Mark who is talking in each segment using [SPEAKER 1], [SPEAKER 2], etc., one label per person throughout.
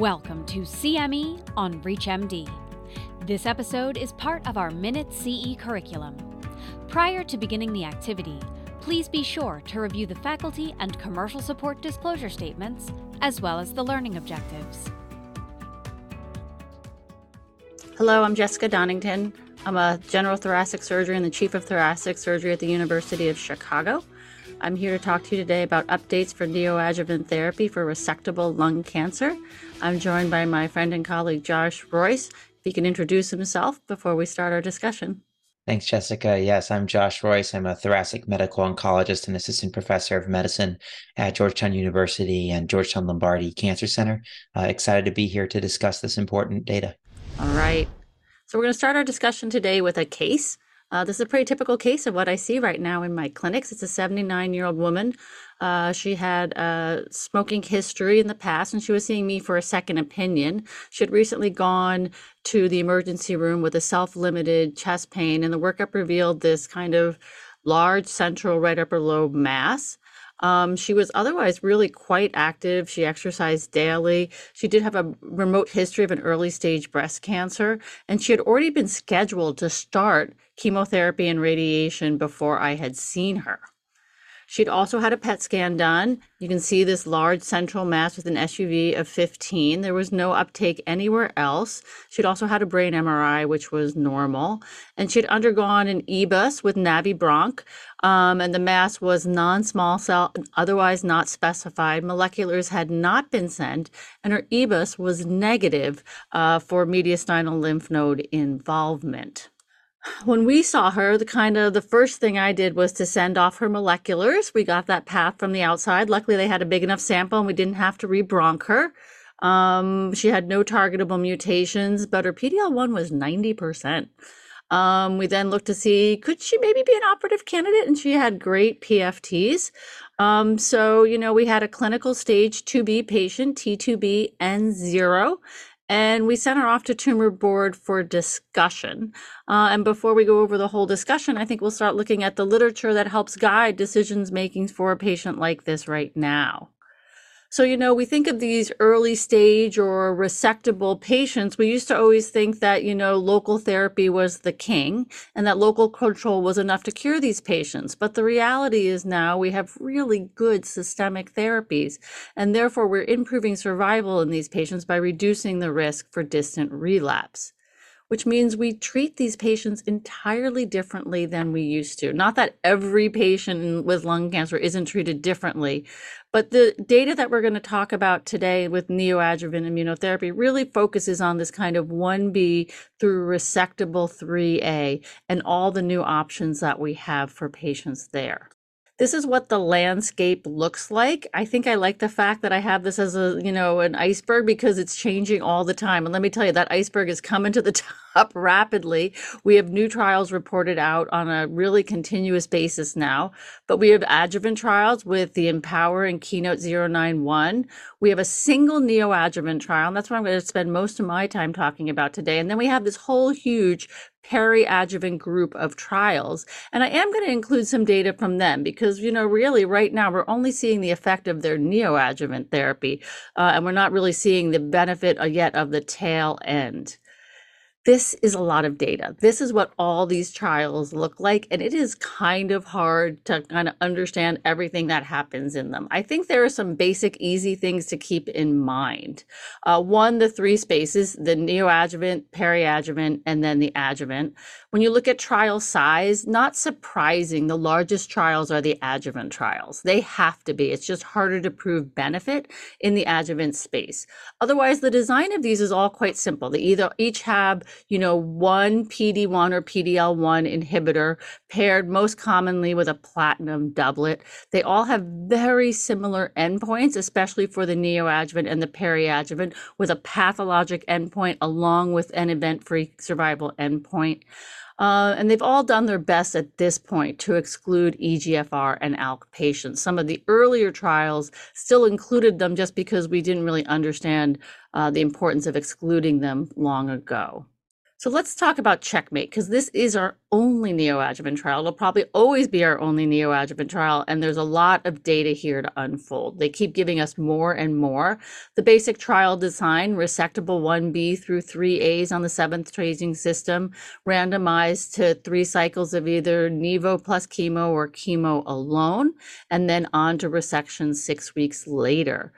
[SPEAKER 1] Welcome to CME on ReachMD. This episode is part of our Minute CE curriculum. Prior to beginning the activity, please be sure to review the faculty and commercial support disclosure statements, as well as the learning objectives.
[SPEAKER 2] Hello, I'm Jessica Donington. I'm a general thoracic surgeon and the chief of thoracic surgery at the University of Chicago. I'm here to talk to you today about updates for neoadjuvant therapy for resectable lung cancer. I'm joined by my friend and colleague Josh Reuss. If he can introduce himself before we start our discussion.
[SPEAKER 3] Thanks, Jessica. Yes, I'm Josh Reuss. I'm a thoracic medical oncologist and assistant professor of medicine at Georgetown University and Georgetown Lombardi Cancer Center. Uh, excited to be here to discuss this important data.
[SPEAKER 2] All right. So, we're going to start our discussion today with a case. Uh, this is a pretty typical case of what I see right now in my clinics. It's a 79 year old woman. Uh, she had a smoking history in the past and she was seeing me for a second opinion. She had recently gone to the emergency room with a self limited chest pain, and the workup revealed this kind of large central right upper lobe mass. Um, she was otherwise really quite active. She exercised daily. She did have a remote history of an early stage breast cancer, and she had already been scheduled to start chemotherapy and radiation before I had seen her. She'd also had a PET scan done. You can see this large central mass with an SUV of 15. There was no uptake anywhere else. She'd also had a brain MRI, which was normal. And she'd undergone an EBUS with Navibronc, um, and the mass was non small cell, otherwise not specified. Moleculars had not been sent, and her EBUS was negative uh, for mediastinal lymph node involvement when we saw her, the kind of the first thing I did was to send off her moleculars. We got that path from the outside. Luckily, they had a big enough sample and we didn't have to rebronch her. Um, she had no targetable mutations, but her PDL1 was 90%. Um, we then looked to see could she maybe be an operative candidate, and she had great PFTs. Um, so, you know, we had a clinical stage 2B patient, T2B N0, and we sent her off to tumor board for discussion. Uh, and before we go over the whole discussion, I think we'll start looking at the literature that helps guide decisions making for a patient like this right now. So, you know, we think of these early stage or resectable patients. We used to always think that, you know, local therapy was the king and that local control was enough to cure these patients. But the reality is now we have really good systemic therapies. And therefore, we're improving survival in these patients by reducing the risk for distant relapse which means we treat these patients entirely differently than we used to. Not that every patient with lung cancer isn't treated differently, but the data that we're going to talk about today with neoadjuvant immunotherapy really focuses on this kind of 1B through resectable 3A and all the new options that we have for patients there this is what the landscape looks like. I think I like the fact that I have this as a, you know, an iceberg because it's changing all the time. And let me tell you, that iceberg is coming to the top rapidly. We have new trials reported out on a really continuous basis now, but we have adjuvant trials with the IMpower and Keynote 091. We have a single neoadjuvant trial, and that's what I'm going to spend most of my time talking about today. And then we have this whole huge peri-adjuvant group of trials. And I am going to include some data from them because, you know, really right now we're only seeing the effect of their neoadjuvant therapy, uh, and we're not really seeing the benefit yet of the tail end this is a lot of data. This is what all these trials look like. And it is kind of hard to kind of understand everything that happens in them. I think there are some basic, easy things to keep in mind. Uh, one, the three spaces the neoadjuvant, peri-adjuvant, and then the adjuvant. When you look at trial size, not surprising, the largest trials are the adjuvant trials. They have to be. It's just harder to prove benefit in the adjuvant space. Otherwise, the design of these is all quite simple. They either each have you know, one PD1 or PDL1 inhibitor paired most commonly with a platinum doublet. They all have very similar endpoints, especially for the neoadjuvant and the peri-adjuvant, with a pathologic endpoint along with an event-free survival endpoint. Uh, and they've all done their best at this point to exclude EGFR and ALK patients. Some of the earlier trials still included them just because we didn't really understand uh, the importance of excluding them long ago. So let's talk about Checkmate because this is our only neoadjuvant trial. It'll probably always be our only neoadjuvant trial, and there's a lot of data here to unfold. They keep giving us more and more. The basic trial design resectable 1B through 3As on the seventh tracing system, randomized to three cycles of either Nivo plus chemo or chemo alone, and then on to resection six weeks later.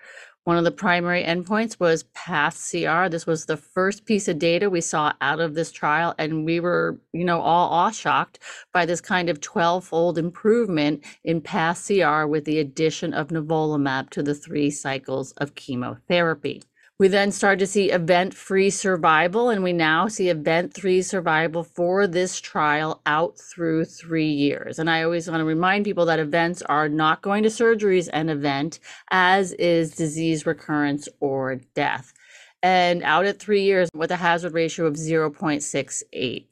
[SPEAKER 2] One of the primary endpoints was path CR. This was the first piece of data we saw out of this trial, and we were, you know, all awe shocked by this kind of 12 fold improvement in path CR with the addition of nivolumab to the three cycles of chemotherapy. We then started to see event free survival, and we now see event free survival for this trial out through three years. And I always want to remind people that events are not going to surgeries an event, as is disease recurrence or death. And out at three years with a hazard ratio of 0.68.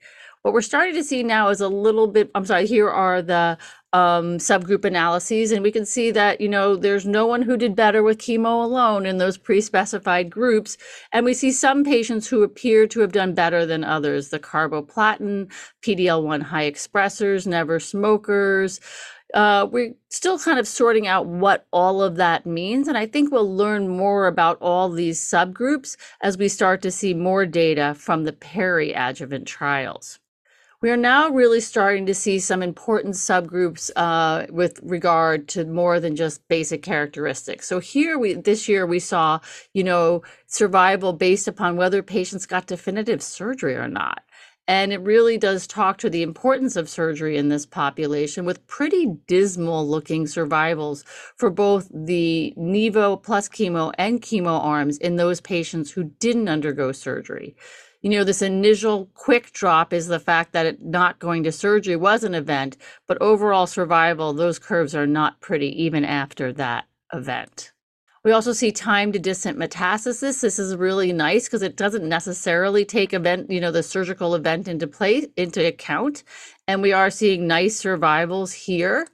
[SPEAKER 2] What we're starting to see now is a little bit, I'm sorry, here are the um, subgroup analyses, and we can see that, you know, there's no one who did better with chemo alone in those pre-specified groups. And we see some patients who appear to have done better than others, the carboplatin, PD-L1 high expressors, never smokers, uh, we're still kind of sorting out what all of that means. And I think we'll learn more about all these subgroups as we start to see more data from the peri-adjuvant trials we are now really starting to see some important subgroups uh, with regard to more than just basic characteristics. So here we this year we saw, you know, survival based upon whether patients got definitive surgery or not. And it really does talk to the importance of surgery in this population with pretty dismal looking survivals for both the Nivo plus chemo and chemo arms in those patients who didn't undergo surgery you know, this initial quick drop is the fact that it not going to surgery was an event, but overall survival, those curves are not pretty even after that event. We also see time to distant metastasis. This is really nice because it doesn't necessarily take event, you know, the surgical event into play into account. And we are seeing nice survivals here.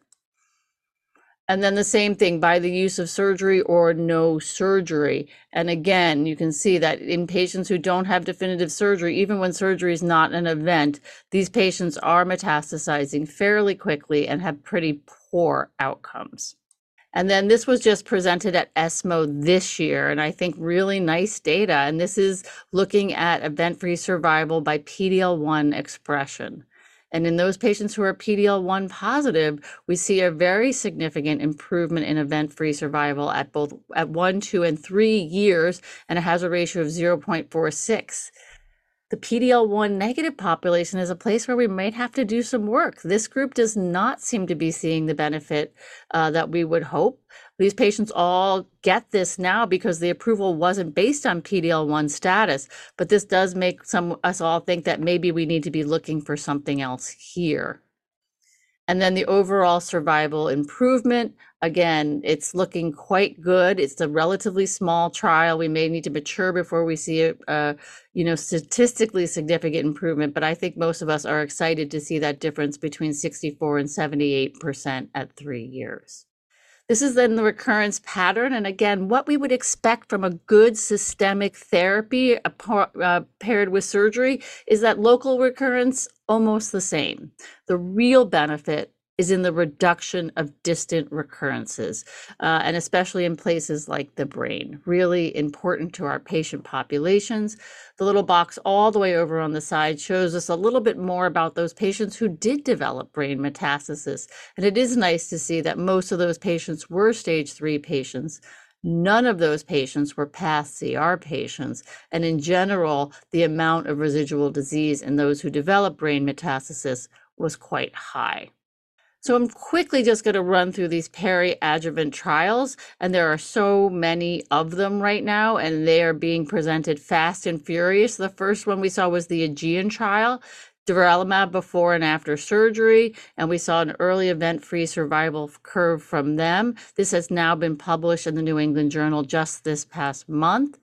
[SPEAKER 2] And then the same thing by the use of surgery or no surgery. And again, you can see that in patients who don't have definitive surgery, even when surgery is not an event, these patients are metastasizing fairly quickly and have pretty poor outcomes. And then this was just presented at ESMO this year, and I think really nice data. And this is looking at event free survival by PDL1 expression. And in those patients who are PD-L1 positive, we see a very significant improvement in event-free survival at both at one, two, and three years, and a hazard ratio of 0.46 the PD-L1 negative population is a place where we might have to do some work. This group does not seem to be seeing the benefit uh, that we would hope. These patients all get this now because the approval wasn't based on PD-L1 status, but this does make some us all think that maybe we need to be looking for something else here. And then the overall survival improvement, again, it's looking quite good. It's a relatively small trial. We may need to mature before we see a, you know, statistically significant improvement, but I think most of us are excited to see that difference between 64 and 78% at three years. This is then the recurrence pattern. And again, what we would expect from a good systemic therapy uh, paired with surgery is that local recurrence almost the same. The real benefit is in the reduction of distant recurrences, uh, and especially in places like the brain. Really important to our patient populations. The little box all the way over on the side shows us a little bit more about those patients who did develop brain metastasis. And it is nice to see that most of those patients were stage three patients. None of those patients were path CR patients. And in general, the amount of residual disease in those who develop brain metastasis was quite high. So I'm quickly just going to run through these peri-adjuvant trials, and there are so many of them right now, and they are being presented fast and furious. The first one we saw was the Aegean trial, durvalumab before and after surgery, and we saw an early event-free survival curve from them. This has now been published in the New England Journal just this past month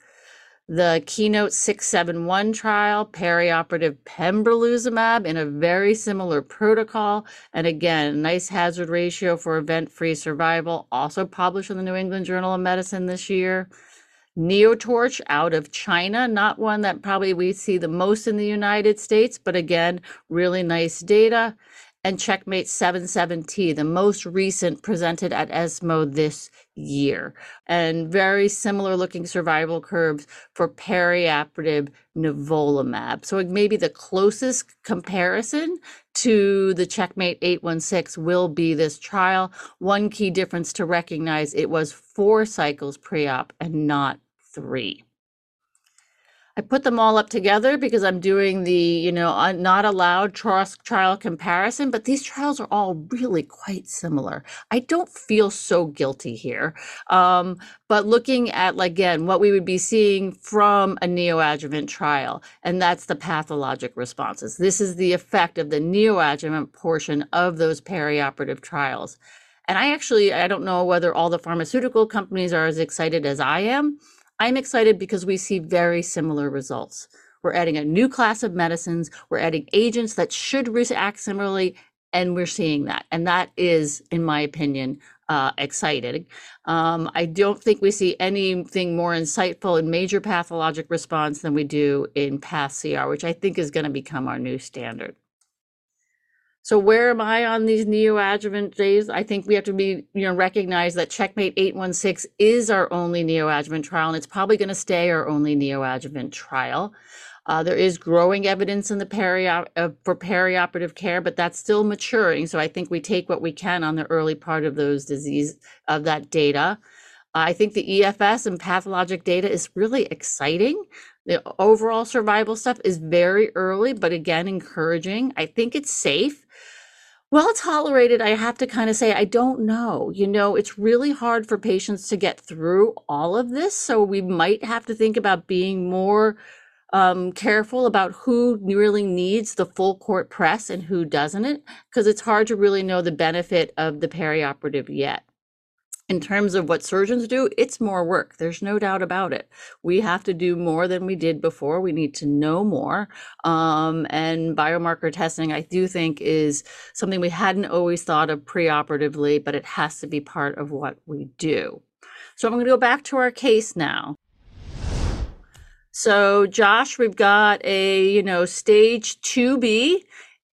[SPEAKER 2] the Keynote 671 trial, perioperative pembrolizumab in a very similar protocol. And again, nice hazard ratio for event free survival, also published in the New England Journal of Medicine this year. Neotorch out of China, not one that probably we see the most in the United States, but again, really nice data. And Checkmate 77T, the most recent presented at ESMO this year. And very similar looking survival curves for perioperative nivolumab. So maybe the closest comparison to the Checkmate 816 will be this trial. One key difference to recognize it was four cycles pre-op and not three. I put them all up together because I'm doing the, you know, not allowed trial comparison, but these trials are all really quite similar. I don't feel so guilty here. Um, but looking at, again, what we would be seeing from a neoadjuvant trial, and that's the pathologic responses. This is the effect of the neoadjuvant portion of those perioperative trials. And I actually, I don't know whether all the pharmaceutical companies are as excited as I am I'm excited because we see very similar results. We're adding a new class of medicines, we're adding agents that should react similarly, and we're seeing that. And that is, in my opinion, uh, exciting. Um, I don't think we see anything more insightful in major pathologic response than we do in PathCR, which I think is going to become our new standard. So where am I on these neoadjuvant days? I think we have to be, you know, recognize that Checkmate 816 is our only neoadjuvant trial, and it's probably going to stay our only neoadjuvant trial. Uh, there is growing evidence in the peri uh, for perioperative care, but that's still maturing. So I think we take what we can on the early part of those disease of that data. I think the EFS and pathologic data is really exciting. The overall survival stuff is very early, but again, encouraging. I think it's safe well tolerated i have to kind of say i don't know you know it's really hard for patients to get through all of this so we might have to think about being more um, careful about who really needs the full court press and who doesn't it because it's hard to really know the benefit of the perioperative yet in terms of what surgeons do, it's more work. There's no doubt about it. We have to do more than we did before. We need to know more. Um, and biomarker testing, I do think, is something we hadn't always thought of preoperatively, but it has to be part of what we do. So I'm going to go back to our case now. So, Josh, we've got a, you know, stage 2B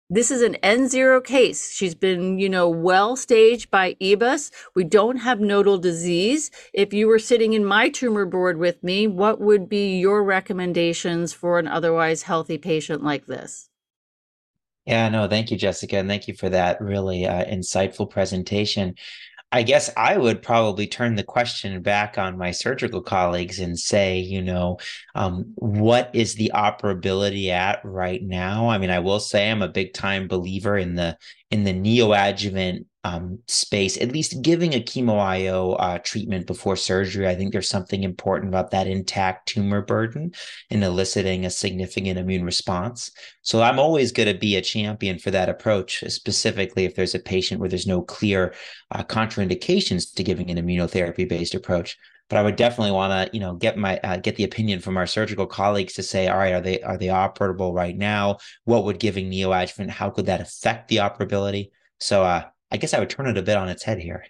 [SPEAKER 2] this is an N0 case. She's been, you know, well staged by EBUS. We don't have nodal disease. If you were sitting in my tumor board with me, what would be your recommendations for an otherwise healthy patient like this?
[SPEAKER 3] Yeah, no, thank you, Jessica, and thank you for that really uh, insightful presentation. I guess I would probably turn the question back on my surgical colleagues and say, you know, um, what is the operability at right now? I mean, I will say I'm a big time believer in the in the neoadjuvant um, space, at least giving a chemo IO uh, treatment before surgery. I think there's something important about that intact tumor burden and eliciting a significant immune response. So I'm always going to be a champion for that approach, specifically if there's a patient where there's no clear uh, contraindications to giving an immunotherapy based approach but I would definitely want to, you know, get my uh, get the opinion from our surgical colleagues to say, all right, are they are they operable right now? What would giving neoadjuvant? How could that affect the operability? So, uh, I guess I would turn it a bit on its head here.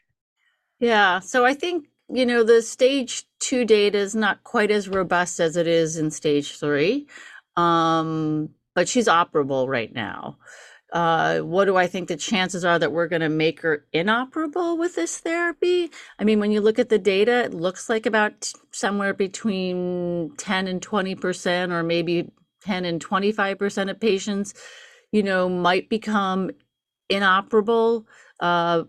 [SPEAKER 2] Yeah. So I think, you know, the stage two data is not quite as robust as it is in stage three. Um, but she's operable right now. Uh, what do I think the chances are that we're going to make her inoperable with this therapy? I mean, when you look at the data, it looks like about somewhere between 10 and 20%, or maybe 10 and 25% of patients, you know, might become inoperable uh,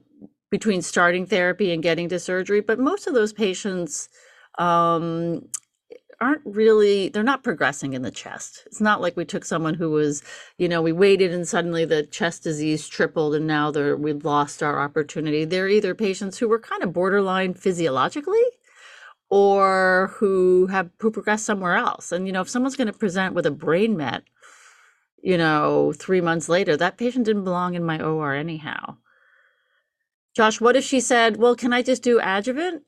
[SPEAKER 2] between starting therapy and getting to surgery. But most of those patients um, aren't really, they're not progressing in the chest. It's not like we took someone who was, you know, we waited and suddenly the chest disease tripled and now they're, we've lost our opportunity. They're either patients who were kind of borderline physiologically or who have who progressed somewhere else. And you know, if someone's going to present with a brain met, you know, three months later, that patient didn't belong in my OR anyhow. Josh, what if she said, "Well, can I just do adjuvant?"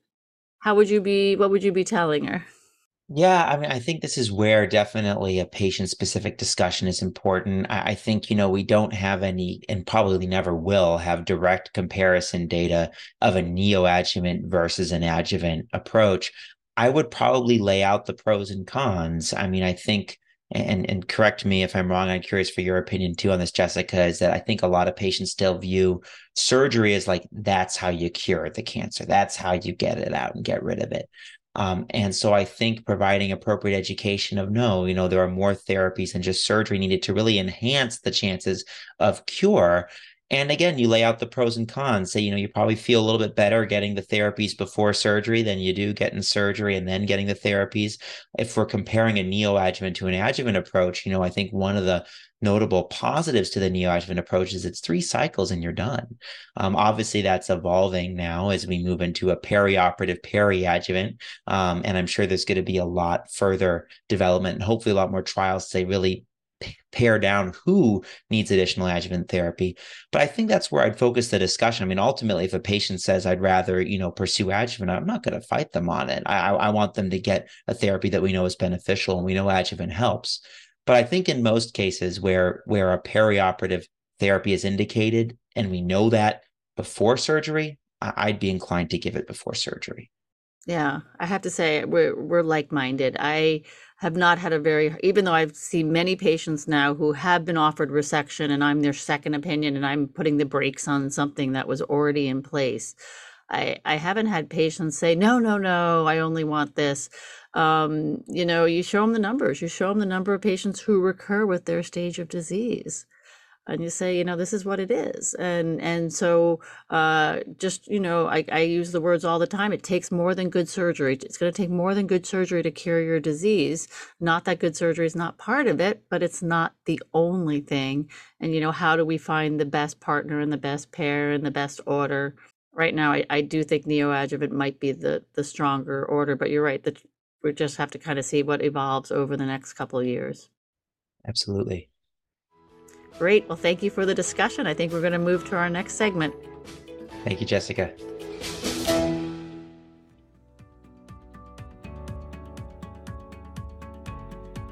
[SPEAKER 2] How would you be? What would you be telling her?
[SPEAKER 3] Yeah, I mean, I think this is where definitely a patient specific discussion is important. I, I, think, you know, we don't have any, and probably never will have direct comparison data of a neoadjuvant versus an adjuvant approach. I would probably lay out the pros and cons. I mean, I think and and correct me if I'm wrong. I'm curious for your opinion too on this, Jessica. Is that I think a lot of patients still view surgery as like that's how you cure the cancer. That's how you get it out and get rid of it. Um, and so I think providing appropriate education of no, you know, there are more therapies than just surgery needed to really enhance the chances of cure and again, you lay out the pros and cons. Say, you know, you probably feel a little bit better getting the therapies before surgery than you do getting surgery and then getting the therapies. If we're comparing a neoadjuvant to an adjuvant approach, you know, I think one of the notable positives to the neoadjuvant approach is it's three cycles and you're done. Um, obviously, that's evolving now as we move into a perioperative periadjuvant. Um, and I'm sure there's going to be a lot further development and hopefully a lot more trials to say really pare down who needs additional adjuvant therapy. But I think that's where I'd focus the discussion. I mean, ultimately, if a patient says I'd rather, you know, pursue adjuvant, I'm not going to fight them on it. I, I want them to get a therapy that we know is beneficial and we know adjuvant helps. But I think in most cases where where a perioperative therapy is indicated and we know that before surgery, I'd be inclined to give it before surgery.
[SPEAKER 2] Yeah, I have to say we're we're like-minded. I have not had a very even though I've seen many patients now who have been offered resection and I'm their second opinion and I'm putting the brakes on something that was already in place. I I haven't had patients say no no no I only want this. Um, you know, you show them the numbers. You show them the number of patients who recur with their stage of disease and you say you know this is what it is. And and so uh, just you know I, I use the words all the time it takes more than good surgery it's going to take more than good surgery to cure your disease. Not that good surgery is not part of it but it's not the only thing. And you know how do we find the best partner and the best pair and the best order? Right now i, I do think neoadjuvant might be the the stronger order but you're right that we just have to kind of see what evolves over the next couple of years.
[SPEAKER 3] Absolutely
[SPEAKER 2] Great. Well, thank you for the discussion. I think we're going to move to our next segment.
[SPEAKER 3] Thank you, Jessica.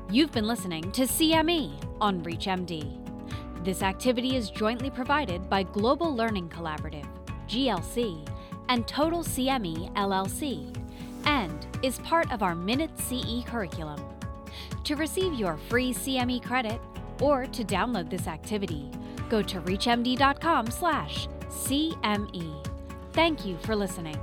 [SPEAKER 1] You've been listening to CME on ReachMD. This activity is jointly provided by Global Learning Collaborative, GLC, and Total CME LLC, and is part of our Minute CE curriculum. To receive your free CME credit, or to download this activity, go to reachmd.com/cme. Thank you for listening.